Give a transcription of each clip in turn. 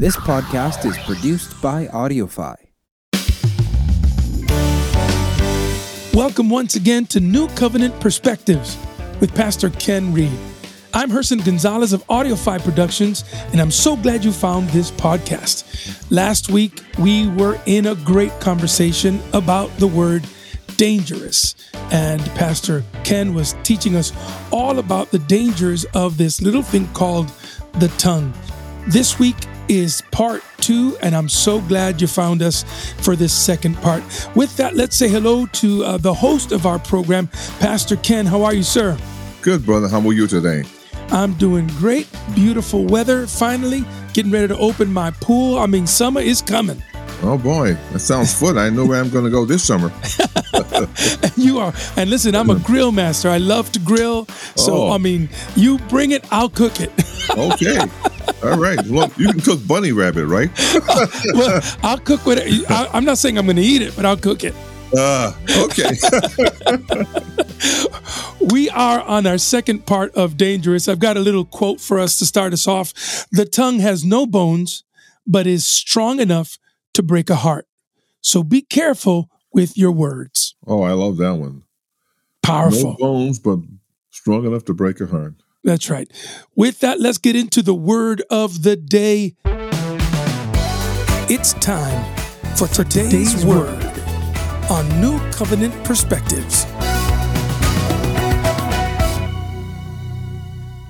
This podcast is produced by AudioFi. Welcome once again to New Covenant Perspectives with Pastor Ken Reed. I'm Herson Gonzalez of AudioFi Productions, and I'm so glad you found this podcast. Last week, we were in a great conversation about the word dangerous, and Pastor Ken was teaching us all about the dangers of this little thing called the tongue. This week is part two, and I'm so glad you found us for this second part. With that, let's say hello to uh, the host of our program, Pastor Ken. How are you, sir? Good, brother. How are you today? I'm doing great. Beautiful weather, finally. Getting ready to open my pool. I mean, summer is coming. Oh boy, that sounds fun. I know where I'm going to go this summer. you are. And listen, I'm a grill master. I love to grill. So, Oh. I mean, you bring it, I'll cook it. Okay. All right. Well, you can cook bunny rabbit, right? well, I'll cook what I, I'm not saying I'm going to eat it, but I'll cook it. Uh, okay. We are on our second part of Dangerous. I've got a little quote for us to start us off. The tongue has no bones, but is strong enough to break a heart. So be careful with your words. Oh, I love that one. Powerful. No bones, but strong enough to break a heart. That's right. With that, let's get into the word of the day. It's time for today's, word on New Covenant Perspectives.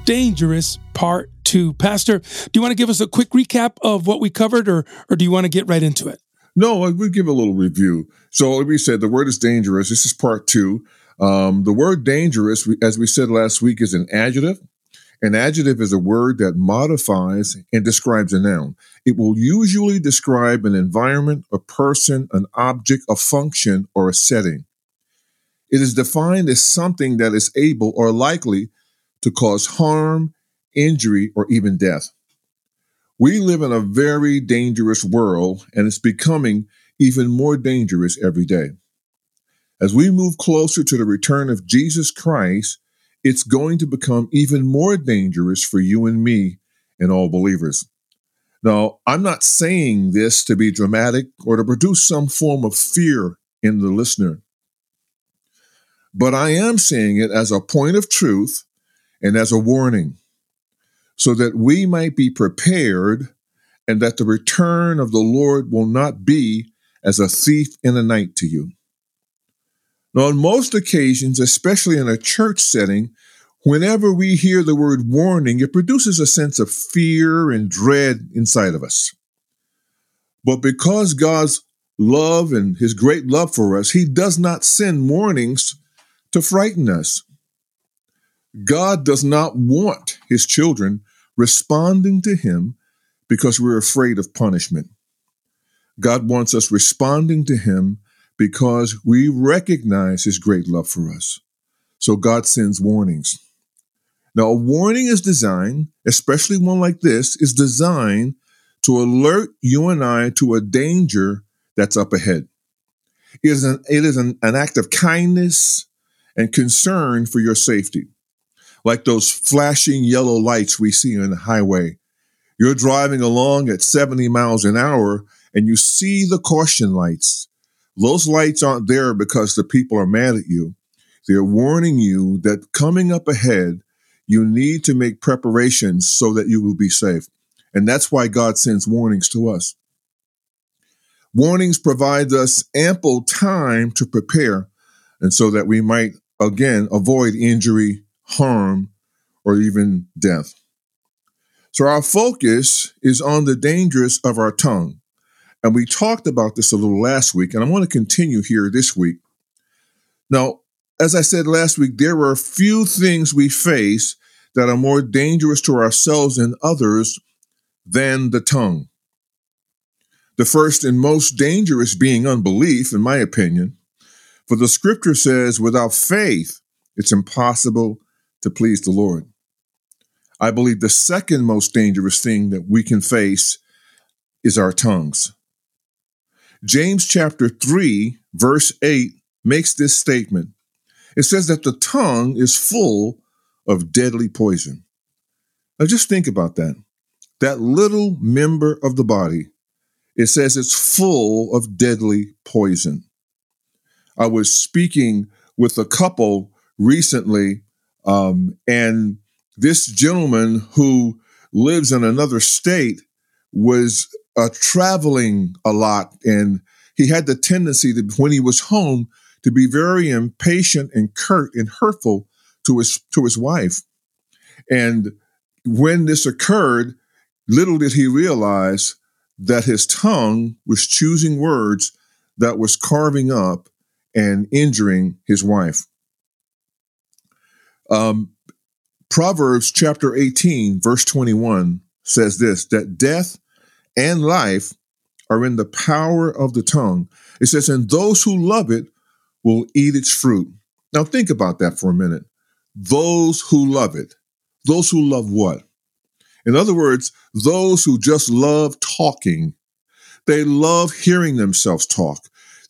Dangerous Part 2. Pastor, do you want to give us a quick recap of what we covered, or, or do you want to get right into it? No, I- we give a little review. So, like we said, the word is dangerous. This is part two. Um, the word dangerous, as we said last week, is an adjective. An adjective is a word that modifies and describes a noun. It will usually describe an environment, a person, an object, a function, or a setting. It is defined as something that is able or likely to cause harm, injury, or even death. We live in a very dangerous world, and it's becoming even more dangerous every day. As we move closer to the return of Jesus Christ, it's going to become even more dangerous for you and me and all believers. Now, I'm not saying this to be dramatic or to produce some form of fear in the listener, but I am saying it as a point of truth and as a warning so that we might be prepared and that the return of the Lord will not be as a thief in the night to you. Now, on most occasions, especially in a church setting, whenever we hear the word warning, it produces a sense of fear and dread inside of us. But because God's love and his great love for us, he does not send warnings to frighten us. God does not want his children responding to him because we're afraid of punishment. God wants us responding to him because we recognize his great love for us. So God sends warnings. Now, a warning is designed, especially one like this, is designed to alert you and I to a danger that's up ahead. It is an, it is an, an act of kindness and concern for your safety like those flashing yellow lights we see on the highway. You're driving along at 70 miles an hour and you see the caution lights. Those lights aren't there because the people are mad at you. They're warning you that coming up ahead, you need to make preparations so that you will be safe. And that's why God sends warnings to us. Warnings provide us ample time to prepare and so that we might again avoid injury, harm, or even death. So our focus is on the dangers of our tongue. And we talked about this a little last week, and I want to continue here this week. Now, as I said last week, there are a few things we face that are more dangerous to ourselves and others than the tongue. The first and most dangerous being unbelief, in my opinion. For the scripture says, without faith, it's impossible to please the Lord. I believe the second most dangerous thing that we can face is our tongues. James chapter 3, verse 8 makes this statement. It says that the tongue is full of deadly poison. Now just think about that. that little member of the body, it says it's full of deadly poison. I was speaking with a couple recently, um, and this gentleman who lives in another state was uh, traveling a lot, and he had the tendency that when he was home, to be very impatient and curt and hurtful to his to his wife. And when this occurred, little did he realize that his tongue was choosing words that was carving up and injuring his wife. Um, Proverbs chapter 18, verse 21 says this that death and life are in the power of the tongue. It says, and those who love it will eat its fruit. Now think about that for a minute. Those who love it. Those who love what? In other words, those who just love talking. They love hearing themselves talk.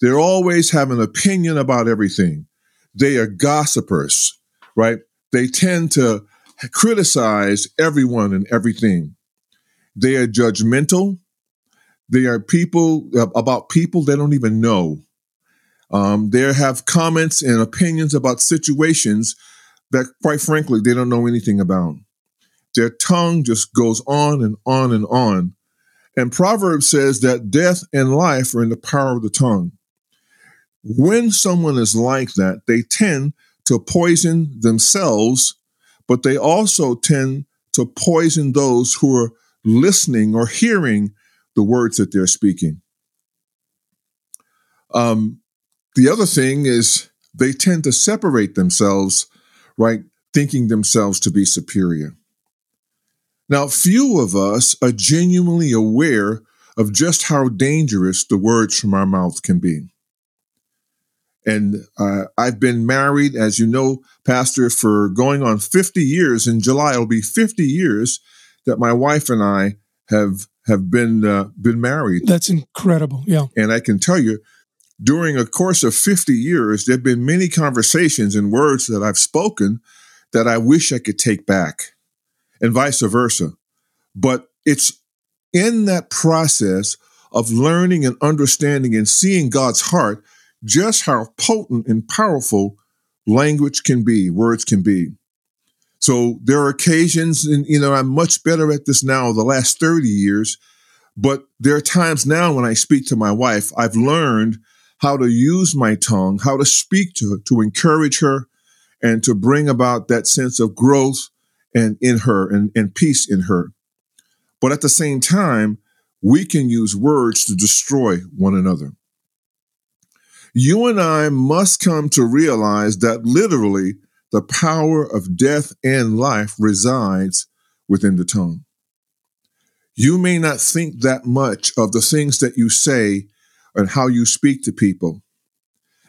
They're always have an opinion about everything. They are gossipers, right? They tend to criticize everyone and everything. They are judgmental. They are people uh, about people they don't even know. Um, they have comments and opinions about situations that, quite frankly, they don't know anything about. Their tongue just goes on and on and on. And Proverbs says that death and life are in the power of the tongue. When someone is like that, they tend to poison themselves, but they also tend to poison those who are listening or hearing the words that they're speaking. Um, the other thing is they tend to separate themselves, right? Thinking themselves to be superior. Now, few of us are genuinely aware of just how dangerous the words from our mouth can be. And uh, I've been married, as you know, Pastor, for going on 50 years. In July, it'll be 50 years that my wife and I have have been uh, been married. That's incredible. Yeah. And I can tell you, during a course of 50 years, there have been many conversations and words that I've spoken that I wish I could take back, and vice versa. But it's in that process of learning and understanding and seeing God's heart just how potent and powerful language can be, words can be. So there are occasions, and you know, I'm much better at this now the last 30 years, but there are times now when I speak to my wife, I've learned how to use my tongue, how to speak to her, to encourage her, and to bring about that sense of growth and in her and, and peace in her. But at the same time, we can use words to destroy one another. You and I must come to realize that literally the power of death and life resides within the tongue. You may not think that much of the things that you say and how you speak to people.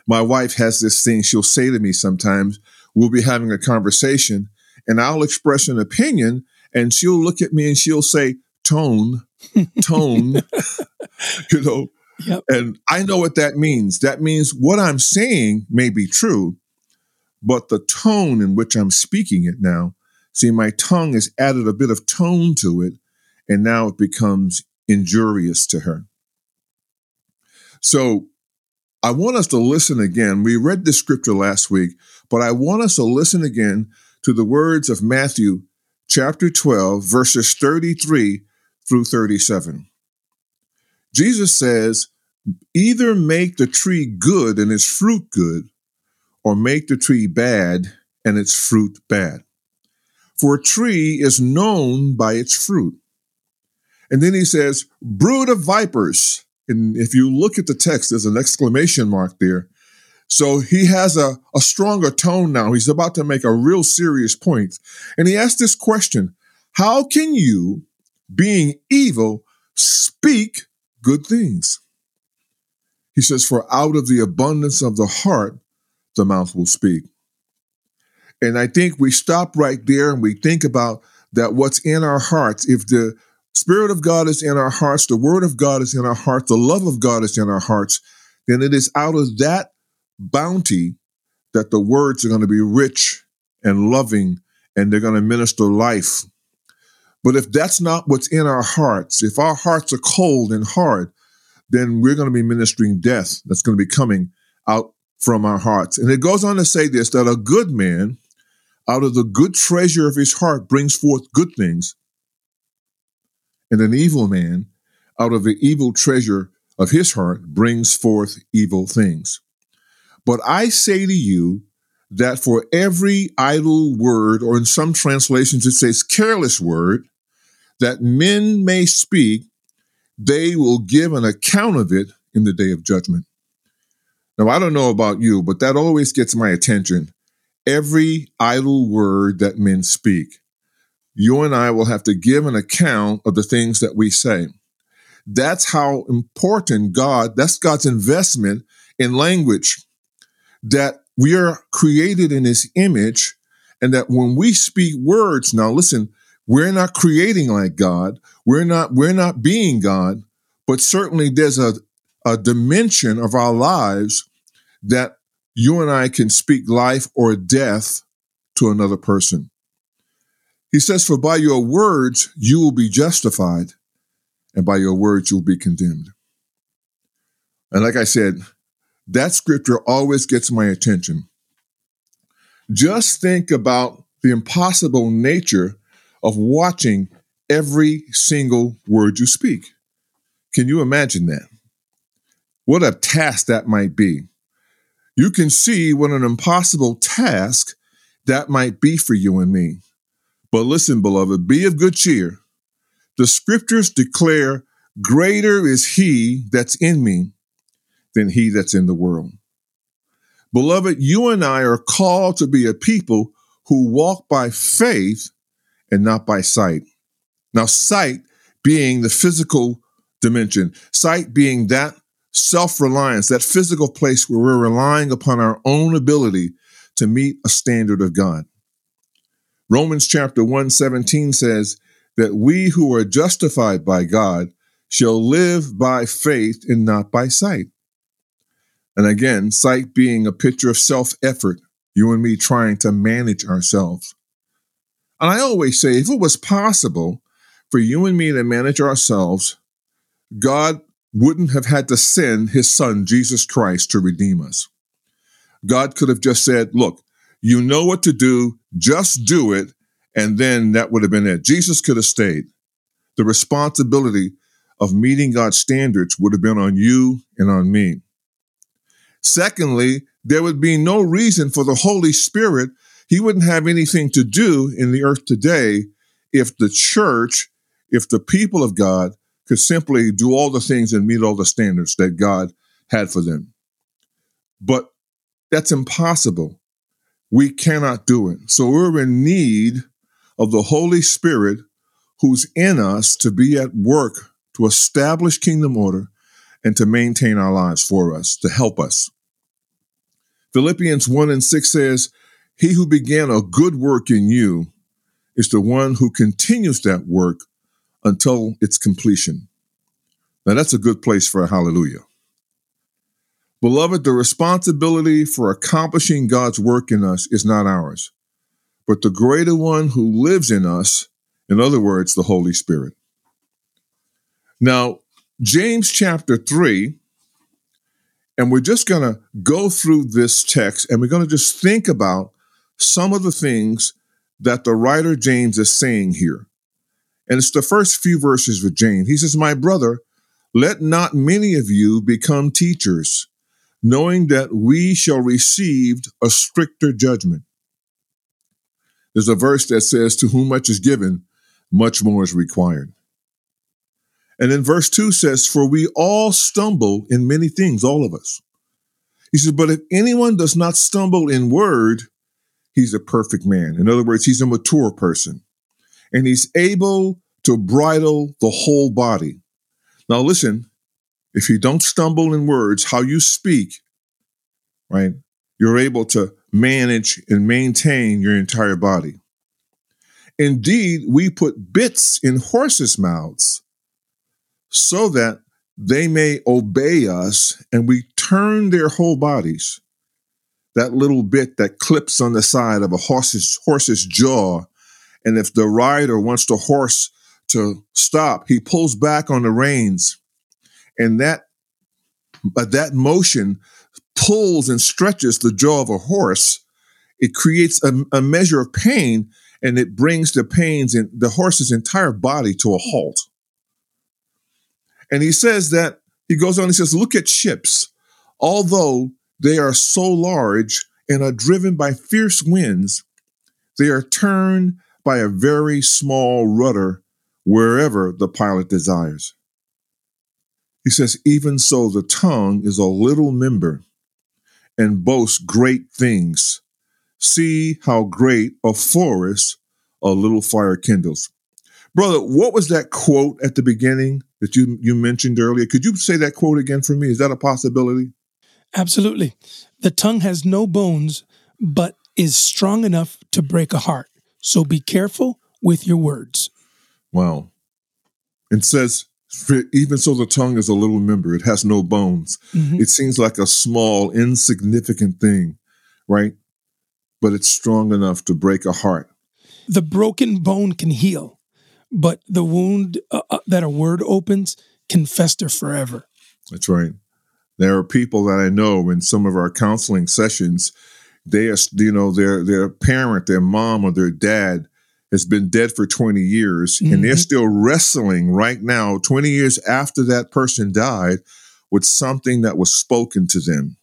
My wife has this thing she'll say to me sometimes. We'll be having a conversation and I'll express an opinion and she'll look at me and she'll say, tone, tone, you know. Yep. And I know what that means. That means what I'm saying may be true, but the tone in which I'm speaking it now, see, my tongue has added a bit of tone to it, and now it becomes injurious to her. So I want us to listen again. We read this scripture last week, but I want us to listen again to the words of Matthew chapter 12, verses 33 through 37. Jesus says, either make the tree good and its fruit good, or make the tree bad and its fruit bad. For a tree is known by its fruit. And then he says, brood of vipers, and if you look at the text, there's an exclamation mark there. So he has a, a stronger tone now. He's about to make a real serious point. And he asks this question How can you, being evil, speak good things? He says, For out of the abundance of the heart, the mouth will speak. And I think we stop right there and we think about that what's in our hearts. If the Spirit of God is in our hearts, the Word of God is in our hearts, the love of God is in our hearts, then it is out of that bounty that the words are going to be rich and loving and they're going to minister life. But if that's not what's in our hearts, if our hearts are cold and hard, then we're going to be ministering death that's going to be coming out from our hearts. And it goes on to say this that a good man out of the good treasure of his heart brings forth good things, and an evil man out of the evil treasure of his heart brings forth evil things. But I say to you that for every idle word, or in some translations it says careless word, that men may speak, they will give an account of it in the day of judgment. Now, I don't know about you, but that always gets my attention. Every idle word that men speak, you and I will have to give an account of the things that we say. That's how important God, that's God's investment in language, that we are created in his image, and that when we speak words, now listen, we're not creating like God. We're not, we're not being God, but certainly there's a, a dimension of our lives that you and I can speak life or death to another person. He says, For by your words you will be justified, and by your words you'll be condemned. And like I said, that scripture always gets my attention. Just think about the impossible nature of watching every single word you speak. Can you imagine that? What a task that might be. You can see what an impossible task that might be for you and me. But listen, beloved, be of good cheer. The scriptures declare, Greater is he that's in me than he that's in the world. Beloved, you and I are called to be a people who walk by faith and not by sight. Now, sight being the physical dimension, sight being that self reliance, that physical place where we're relying upon our own ability to meet a standard of God. Romans chapter 1 17 says that we who are justified by God shall live by faith and not by sight. And again, sight being a picture of self effort, you and me trying to manage ourselves. And I always say, if it was possible for you and me to manage ourselves, God wouldn't have had to send his son, Jesus Christ, to redeem us. God could have just said, look, you know what to do, just do it. And then that would have been it. Jesus could have stayed. The responsibility of meeting God's standards would have been on you and on me. Secondly, there would be no reason for the Holy Spirit he wouldn't have anything to do in the earth today if the church, if the people of God could simply do all the things and meet all the standards that God had for them. But that's impossible. We cannot do it. So we're in need of the Holy Spirit who's in us to be at work to establish kingdom order and to maintain our lives for us, to help us. Philippians 1 and 6 says, he who began a good work in you is the one who continues that work until its completion. Now, that's a good place for a hallelujah. Beloved, the responsibility for accomplishing God's work in us is not ours, but the greater one who lives in us, in other words, the Holy Spirit. Now, James chapter 3, and we're just going to go through this text and we're going to just think about some of the things that the writer James is saying here. And it's the first few verses with James. He says, My brother, let not many of you become teachers, knowing that we shall receive a stricter judgment. There's a verse that says, To whom much is given, much more is required. And then verse 2 says, For we all stumble in many things, all of us. He says, But if anyone does not stumble in word, he's a perfect man. In other words, he's a mature person and he's able to bridle the whole body. Now, listen, if you don't stumble in words, how you speak, right, you're able to manage and maintain your entire body. Indeed, we put bits in horses' mouths so that they may obey us and we turn their whole bodies that little bit that clips on the side of a horse's horse's jaw And if the rider wants the horse to stop, he pulls back on the reins. And that, but that motion pulls and stretches the jaw of a horse. It creates a, a measure of pain and it brings the pains in the horse's entire body to a halt. And he says that, he goes on, he says, look at ships. Although they are so large and are driven by fierce winds, they are turned by a very small rudder wherever the pilot desires. He says, even so, the tongue is a little member and boasts great things. See how great a forest a little fire kindles. Brother, what was that quote at the beginning that you, you mentioned earlier? Could you say that quote again for me? Is that a possibility? Absolutely. The tongue has no bones, but is strong enough to break a heart. So be careful with your words. Wow. It says, even so, the tongue is a little member, it has no bones. Mm-hmm. It seems like a small, insignificant thing, right? But it's strong enough to break a heart. The broken bone can heal, but the wound uh, uh, that a word opens can fester forever. That's right. There are people that I know in some of our counseling sessions, they are, you know, their their parent, their mom or their dad has been dead for 20 years mm-hmm. and they're mm-hmm. still wrestling right now 20 years after that person died with something that was spoken to them.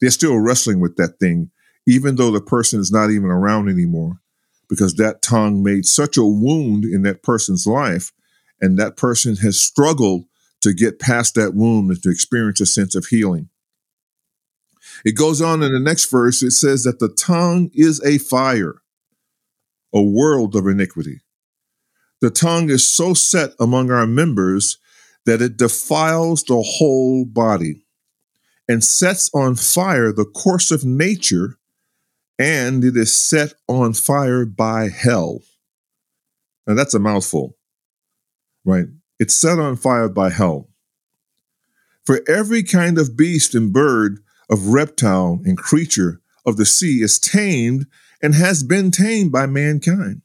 They're still wrestling with that thing even though the person is not even around anymore because that tongue made such a wound in that person's life and that person has struggled to get past that wound and to experience a sense of healing. It goes on in the next verse, it says that the tongue is a fire, a world of iniquity. The tongue is so set among our members that it defiles the whole body and sets on fire the course of nature, and it is set on fire by hell. Now that's a mouthful, right? It's set on fire by hell. For every kind of beast and bird, of reptile and creature of the sea is tamed and has been tamed by mankind.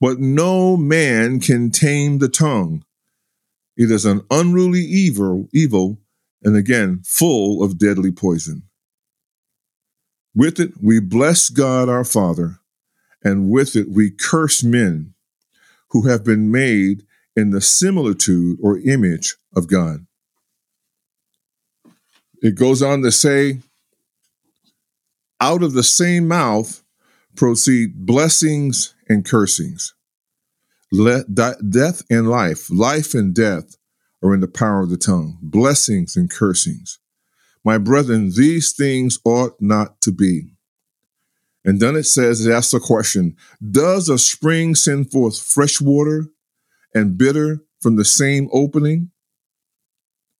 But no man can tame the tongue. It is an unruly evil, evil, and again, full of deadly poison. With it, we bless God our Father, and with it, we curse men who have been made in the similitude or image of God. It goes on to say, out of the same mouth proceed blessings and cursings. Let death and life, life and death are in the power of the tongue, blessings and cursings. My brethren, these things ought not to be. And then it says, it asks the question Does a spring send forth fresh water and bitter from the same opening?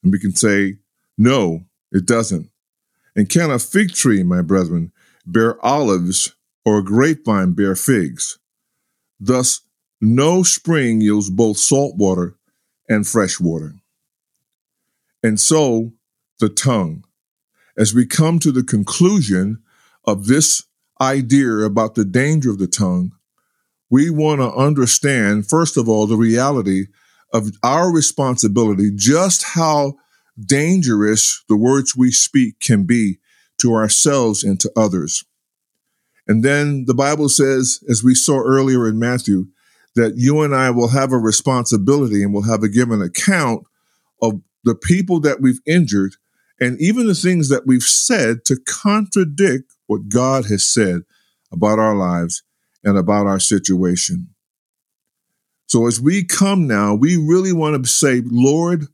And we can say, No, it doesn't. And can a fig tree, my brethren, bear olives or a grapevine bear figs? Thus, no spring yields both salt water and fresh water. And so, the tongue. As we come to the conclusion of this idea about the danger of the tongue, we want to understand, first of all, the reality of our responsibility, just how dangerous the words we speak can be to ourselves and to others. And then the Bible says, as we saw earlier in Matthew, that you and I will have a responsibility and will have a given account of the people that we've injured and even the things that we've said to contradict what God has said about our lives and about our situation. So as we come now, we really want to say, Lord,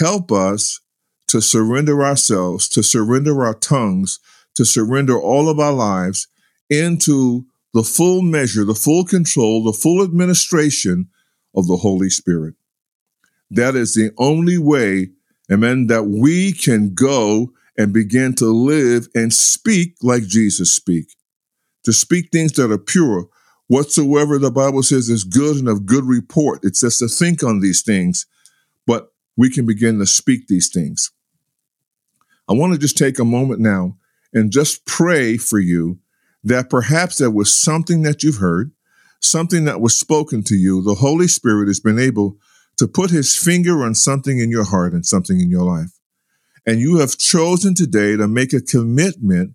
Help us to surrender ourselves, to surrender our tongues, to surrender all of our lives into the full measure, the full control, the full administration of the Holy Spirit. That is the only way, amen, that we can go and begin to live and speak like Jesus speak. To speak things that are pure, whatsoever the Bible says is good and of good report. It says to think on these things, we can begin to speak these things. I want to just take a moment now and just pray for you that perhaps there was something that you've heard, something that was spoken to you, the Holy Spirit has been able to put his finger on something in your heart and something in your life. And you have chosen today to make a commitment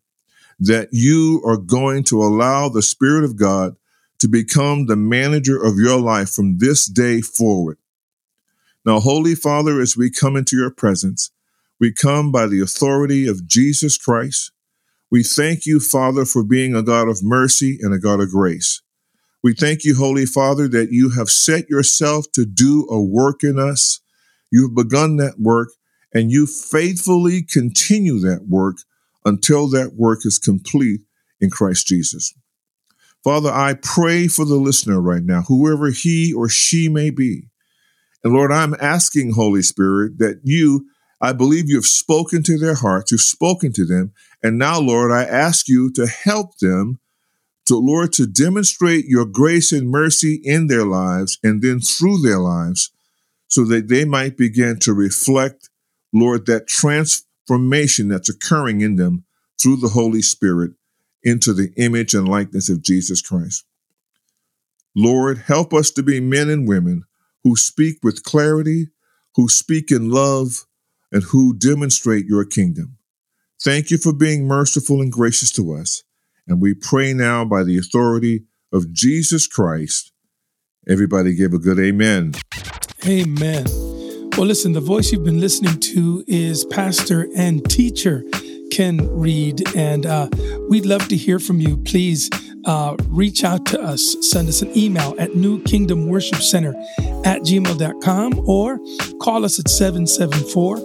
that you are going to allow the Spirit of God to become the manager of your life from this day forward. Now, Holy Father, as we come into your presence, we come by the authority of Jesus Christ. We thank you, Father, for being a God of mercy and a God of grace. We thank you, Holy Father, that you have set yourself to do a work in us. You've begun that work and you faithfully continue that work until that work is complete in Christ Jesus. Father, I pray for the listener right now, whoever he or she may be. And Lord, I'm asking, Holy Spirit, that you, I believe you've spoken to their hearts, you've spoken to them. And now, Lord, I ask you to help them to, Lord, to demonstrate your grace and mercy in their lives and then through their lives so that they might begin to reflect, Lord, that transformation that's occurring in them through the Holy Spirit into the image and likeness of Jesus Christ. Lord, help us to be men and women who speak with clarity, who speak in love, and who demonstrate your kingdom. Thank you for being merciful and gracious to us. And we pray now by the authority of Jesus Christ. Everybody give a good amen. Amen. Well, listen, the voice you've been listening to is pastor and teacher Ken Reed, and uh, we'd love to hear from you. Please uh, reach out to us. Send us an email at New Kingdom Worship Center at gmail.com or call us at 774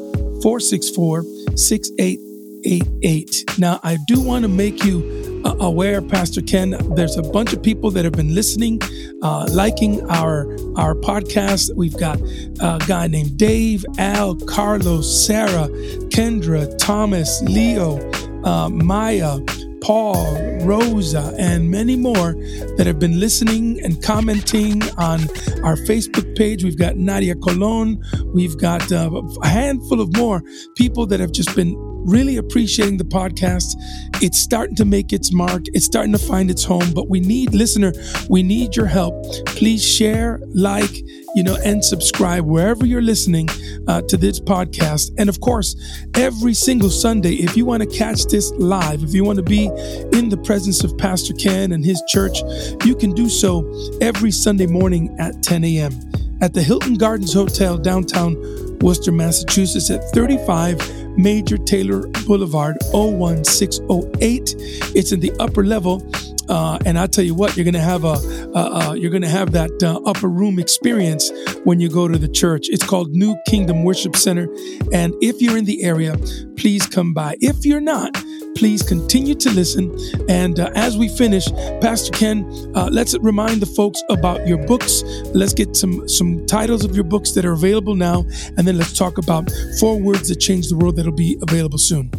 464 6888. Now, I do want to make you uh, aware, Pastor Ken, there's a bunch of people that have been listening, uh, liking our our podcast. We've got a guy named Dave, Al, Carlos, Sarah, Kendra, Thomas, Leo, uh, Maya. Paul, Rosa, and many more that have been listening and commenting on our Facebook page. We've got Nadia Colon. We've got uh, a handful of more people that have just been really appreciating the podcast. It's starting to make its mark, it's starting to find its home, but we need, listener, we need your help. Please share, like, you know, and subscribe wherever you're listening uh, to this podcast. And of course, every single Sunday, if you want to catch this live, if you want to be in the presence of Pastor Ken and his church, you can do so every Sunday morning at 10 a.m. at the Hilton Gardens Hotel downtown Worcester, Massachusetts at 35 Major Taylor Boulevard 01608. It's in the upper level. Uh, and I'll tell you what, you're gonna have a, uh, uh, you're gonna have that uh, upper room experience when you go to the church. It's called New Kingdom Worship Center, and if you're in the area, please come by. If you're not, please continue to listen. And uh, as we finish, Pastor Ken, uh, let's remind the folks about your books. Let's get some some titles of your books that are available now, and then let's talk about four words that change the world that'll be available soon.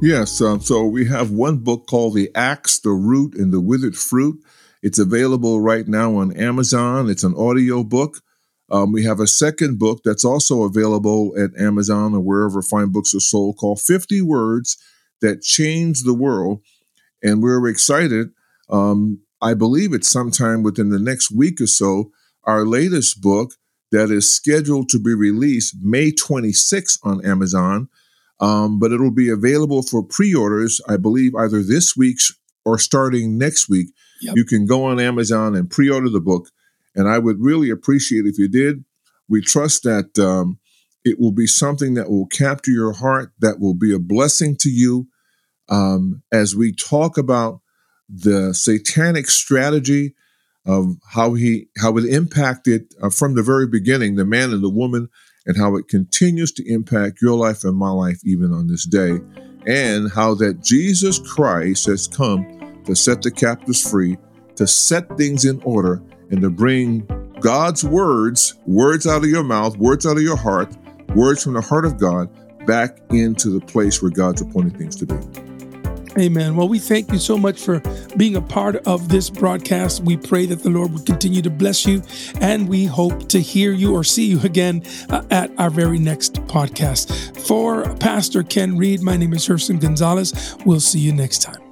Yes, um, so we have one book called The Axe, the Root, and the Withered Fruit. It's available right now on Amazon. It's an audio book. Um, we have a second book that's also available at Amazon or wherever fine books are sold called 50 Words that Change the world. And we're excited. Um, I believe it's sometime within the next week or so. Our latest book that is scheduled to be released May 26th on Amazon, um, but it'll be available for pre orders, I believe, either this week or starting next week. Yep. You can go on Amazon and pre order the book. And I would really appreciate if you did. We trust that um, it will be something that will capture your heart, that will be a blessing to you um, as we talk about the satanic strategy of how he how it impacted uh, from the very beginning the man and the woman and how it continues to impact your life and my life even on this day and how that Jesus Christ has come to set the captives free to set things in order and to bring God's words words out of your mouth words out of your heart words from the heart of God back into the place where God's appointed things to be. Amen. Well, we thank you so much for being a part of this broadcast. We pray that the Lord will continue to bless you, and we hope to hear you or see you again uh, at our very next podcast. For Pastor Ken Reed, my name is Herson Gonzalez. We'll see you next time.